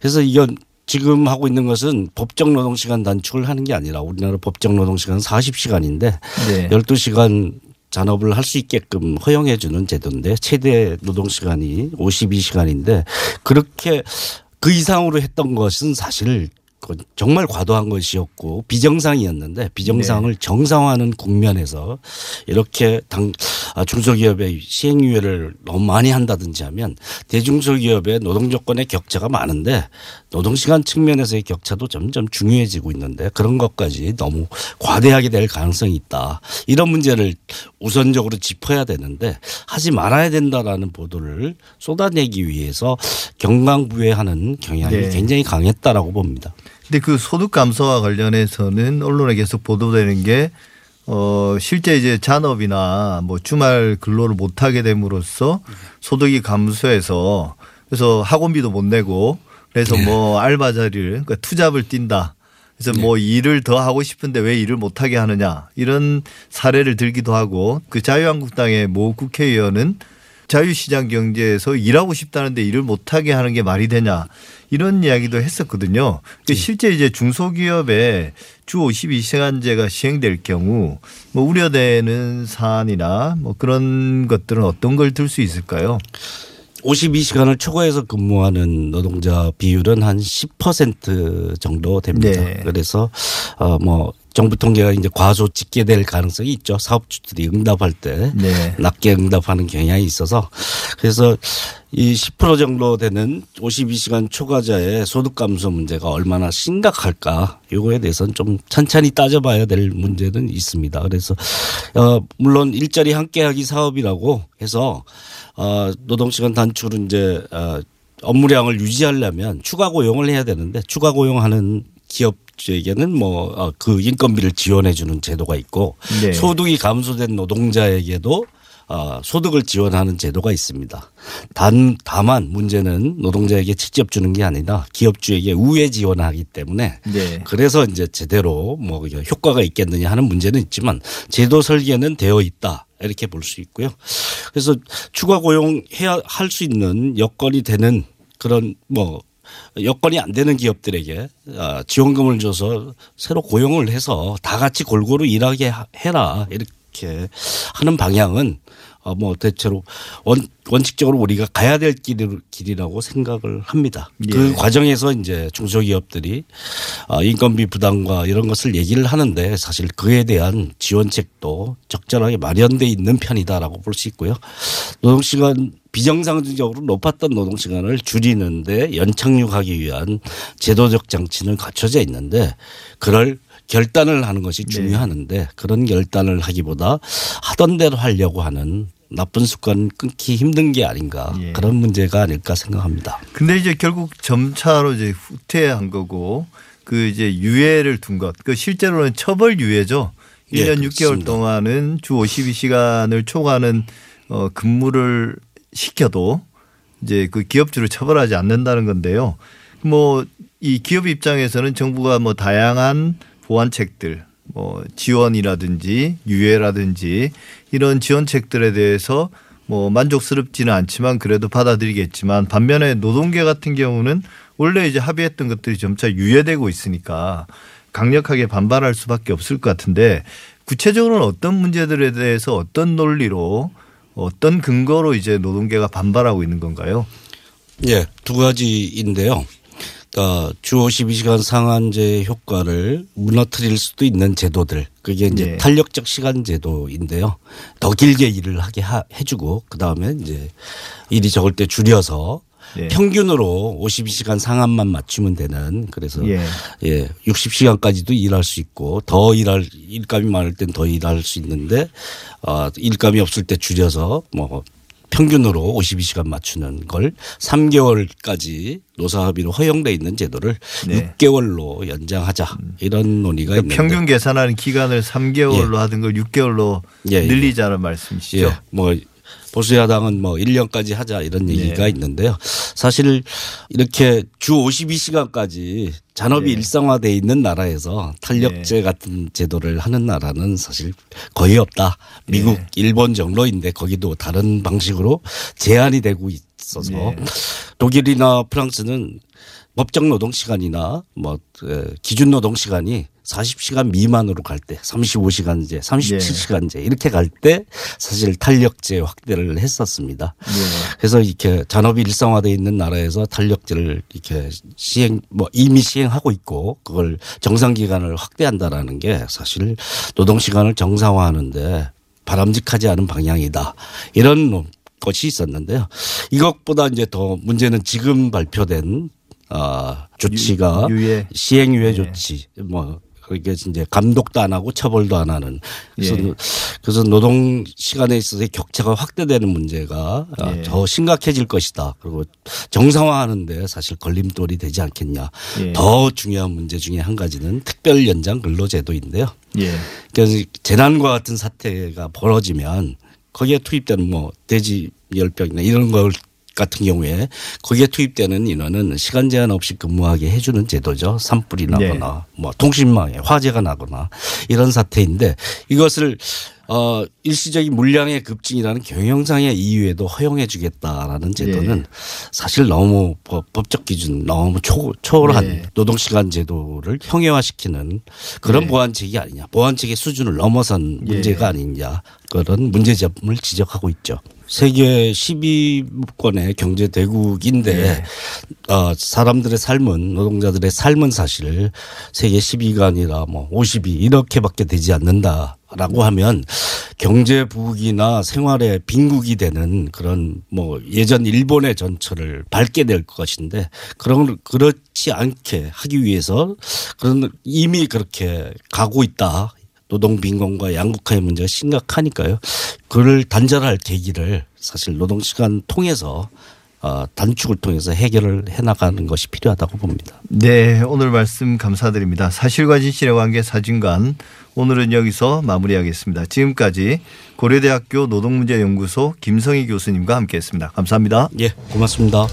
그래서 이건 지금 하고 있는 것은 법정 노동시간 단축을 하는 게 아니라 우리나라 법정 노동시간은 40시간인데 네. 12시간 잔업을 할 수 있게끔 허용해 주는 제도인데 최대 노동 시간이 52시간인데 그렇게 그 이상으로 했던 것은 사실 그 정말 과도한 것이었고 비정상이었는데 비정상을 정상화하는 국면에서 이렇게 당 아, 중소기업의 시행유예를 너무 많이 한다든지 하면 대중소기업의 노동 조건의 격차가 많은데 노동시간 측면에서의 격차도 점점 중요해지고 있는데 그런 것까지 너무 과대하게 될 가능성이 있다. 이런 문제를 우선적으로 짚어야 되는데 하지 말아야 된다라는 보도를 쏟아내기 위해서 경강부회하는 경향이 네. 굉장히 강했다라고 봅니다. 근데 그 소득 감소와 관련해서는 언론에 계속 보도되는 게 어, 실제 이제 잔업이나 뭐 주말 근로를 못하게 됨으로써 소득이 감소해서 그래서 학원비도 못 내고 그래서 뭐 알바 자리를 그러니까 투잡을 뛴다. 그래서 뭐 일을 더 하고 싶은데 왜 일을 못하게 하느냐. 이런 사례를 들기도 하고 그 자유한국당의 모 국회의원은 자유시장 경제에서 일하고 싶다는데 일을 못하게 하는 게 말이 되냐 이런 이야기도 했었거든요. 근데 실제 이제 중소기업에 주 52시간제가 시행될 경우 뭐 우려되는 사안이나 뭐 그런 것들은 어떤 걸 들 수 있을까요? 52시간을 초과해서 근무하는 노동자 비율은 한 10% 정도 됩니다. 네. 그래서 어뭐 정부 통계가 이제 과소 집계될 가능성이 있죠. 사업주들이 응답할 때 네. 낮게 응답하는 경향이 있어서 그래서 이 10% 정도 되는 52시간 초과자의 소득 감소 문제가 얼마나 심각할까 요거에 대해서는 좀 천천히 따져봐야 될 문제는 있습니다. 그래서 어 물론 일자리 함께하기 사업이라고 해서 어 노동 시간 단축을 이제 어 업무량을 유지하려면 추가 고용을 해야 되는데 추가 고용하는 기업 주에게는 뭐 그 인건비를 지원해 주는 제도가 있고 네. 소득이 감소된 노동자에게도 어, 소득을 지원하는 제도가 있습니다. 단 다만 문제는 노동자에게 직접 주는 게 아니라 기업주에게 우회 지원하기 때문에 네. 그래서 이제 제대로 뭐 효과가 있겠느냐 하는 문제는 있지만 제도 설계는 되어 있다. 이렇게 볼 수 있고요. 그래서 추가 고용해야 할 수 있는 여건이 되는 그런 뭐 여건이 안 되는 기업들에게 아, 지원금을 줘서 새로 고용을 해서 다 같이 골고루 일하게 하- 해라. 이렇게 하는 방향은 어, 뭐 대체로 원, 원칙적으로 우리가 가야 될 길이- 길이라고 생각을 합니다. 그 예. 과정에서 이제 중소기업들이 아, 인건비 부담과 이런 것을 얘기를 하는데 사실 그에 대한 지원책도 적절하게 마련돼 있는 편이다라고 볼 수 있고요. 노동시간 비정상적으로 높았던 노동시간을 줄이는데 연착륙하기 위한 제도적 장치는 갖춰져 있는데 그럴 결단을 하는 것이 중요하는데 그런 결단을 하기보다 하던 대로 하려고 하는 나쁜 습관 끊기 힘든 게 아닌가 그런 문제가 아닐까 생각합니다. 근데 이제 결국 점차로 이제 후퇴한 거고 그 이제 유예를 둔 것. 그 실제로는 처벌 유예죠. 예, 1년 6개월 그렇습니다. 동안은 주 52시간을 초과하는 어 근무를 시켜도 이제 그 기업주를 처벌하지 않는다는 건데요. 뭐 이 기업 입장에서는 정부가 뭐 다양한 보완책들 뭐 지원이라든지 유예라든지 이런 지원책들에 대해서 뭐 만족스럽지는 않지만 그래도 받아들이겠지만 반면에 노동계 같은 경우는 원래 이제 합의했던 것들이 점차 유예되고 있으니까 강력하게 반발할 수밖에 없을 것 같은데 구체적으로는 어떤 문제들에 대해서 어떤 논리로 어떤 근거로 이제 노동계가 반발하고 있는 건가요? 예, 두 가지인데요. 그러니까 주 52시간 상한제 효과를 무너뜨릴 수도 있는 제도들. 그게 이제 네. 탄력적 시간 제도인데요. 더 길게 일을 하게 하- 해주고 그 다음에 이제 일이 적을 때 줄여서 네. 평균으로 52시간 상한만 맞추면 되는 그래서 예. 예, 60시간까지도 일할 수 있고 더 일할 일감이 많을 땐 더 일할 수 있는데 어, 일감이 없을 때 줄여서 뭐 평균으로 52시간 맞추는 걸 3개월까지 노사 합의로 허용돼 있는 제도를 네. 6개월로 연장하자 이런 논의가 그러니까 평균 계산하는 기간을 3개월로 하던 걸 6개월로 예, 예. 늘리자는 말씀이시죠? 예, 뭐 보수 야당은 뭐 1년까지 하자 이런 얘기가 네. 있는데요. 사실 이렇게 주 52시간까지 잔업이 네. 일상화돼 있는 나라에서 탄력제 같은 제도를 하는 나라는 사실 거의 없다. 미국, 네. 일본 정도인데 거기도 다른 방식으로 제한이 되고 있어서 네. 독일이나 프랑스는 법정 노동 시간이나 뭐 에, 기준 노동 시간이 40시간 미만으로 갈 때 35시간제, 37시간제 이렇게 갈 때 사실 탄력제 확대를 했었습니다. 그래서 이렇게 잔업이 일상화되어 있는 나라에서 탄력제를 이렇게 시행 뭐 이미 시행하고 있고 그걸 정상 기간을 확대한다라는 게 사실 노동 시간을 정상화하는데 바람직하지 않은 방향이다. 이런 뭐 것이 있었는데요. 이것보다 이제 더 문제는 지금 발표된 아 조치가 유- 유예. 시행유예 조치 뭐 그게 이제 감독도 안 하고 처벌도 안 하는 그래서 예. 그래서 노동 시간에 있어서의 격차가 확대되는 문제가 아, 예. 더 심각해질 것이다. 그리고 정상화하는데 사실 걸림돌이 되지 않겠냐. 예. 더 중요한 문제 중에 한 가지는 특별 연장 근로제도인데요. 예. 그래서 재난과 같은 사태가 벌어지면 거기에 투입되는 뭐 돼지 열병이나 이런 걸 같은 경우에 거기에 투입되는 인원은 시간 제한 없이 근무하게 해주는 제도죠. 산불이 나거나 뭐 통신망에 화재가 나거나 이런 사태인데 이것을 어 일시적인 물량의 급증이라는 경영상의 이유에도 허용해 주겠다라는 제도는 네. 사실 너무 법, 법적 기준 너무 초, 초월한 네. 노동시간 제도를 형해화시키는 그런 네. 보완책이 아니냐. 보완책의 수준을 넘어선 예. 문제가 아니냐. 그런 문제점을 지적하고 있죠. 세계 12권의 경제 대국인데 네. 어, 사람들의 삶은 노동자들의 삶은 사실 세계 10위가 아니라 뭐 50위 이렇게밖에 되지 않는다라고 하면 경제 부국이나 생활의 빈국이 되는 그런 뭐 예전 일본의 전철을 밟게 될 것인데 그런 그렇지 않게 하기 위해서 그런 이미 그렇게 가고 있다. 노동 빈곤과 양극화의 문제가 심각하니까요. 그를 단절할 계기를 사실 노동 시간 통해서 어, 단축을 통해서 해결을 해 나가는 것이 필요하다고 봅니다. 네, 오늘 말씀 감사드립니다. 사실과 진실의 관계 사진관 오늘은 여기서 마무리하겠습니다. 지금까지 고려대학교 노동문제연구소 김성희 교수님과 함께했습니다. 감사합니다. 예, 고맙습니다.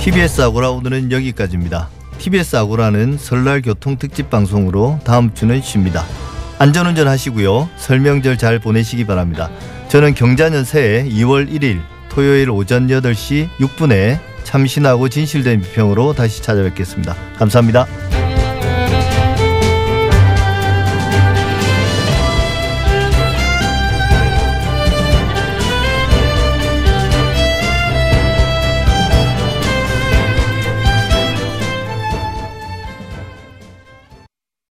TBS 아고라 오늘은 여기까지입니다. TBS 아고라는 설날 교통 특집 방송으로 다음 주는 쉽니다. 안전운전 하시고요. 설명절 잘 보내시기 바랍니다. 저는 경자년 새해 2월 1일 토요일 오전 8시 6분에 참신하고 진실된 비평으로 다시 찾아뵙겠습니다. 감사합니다.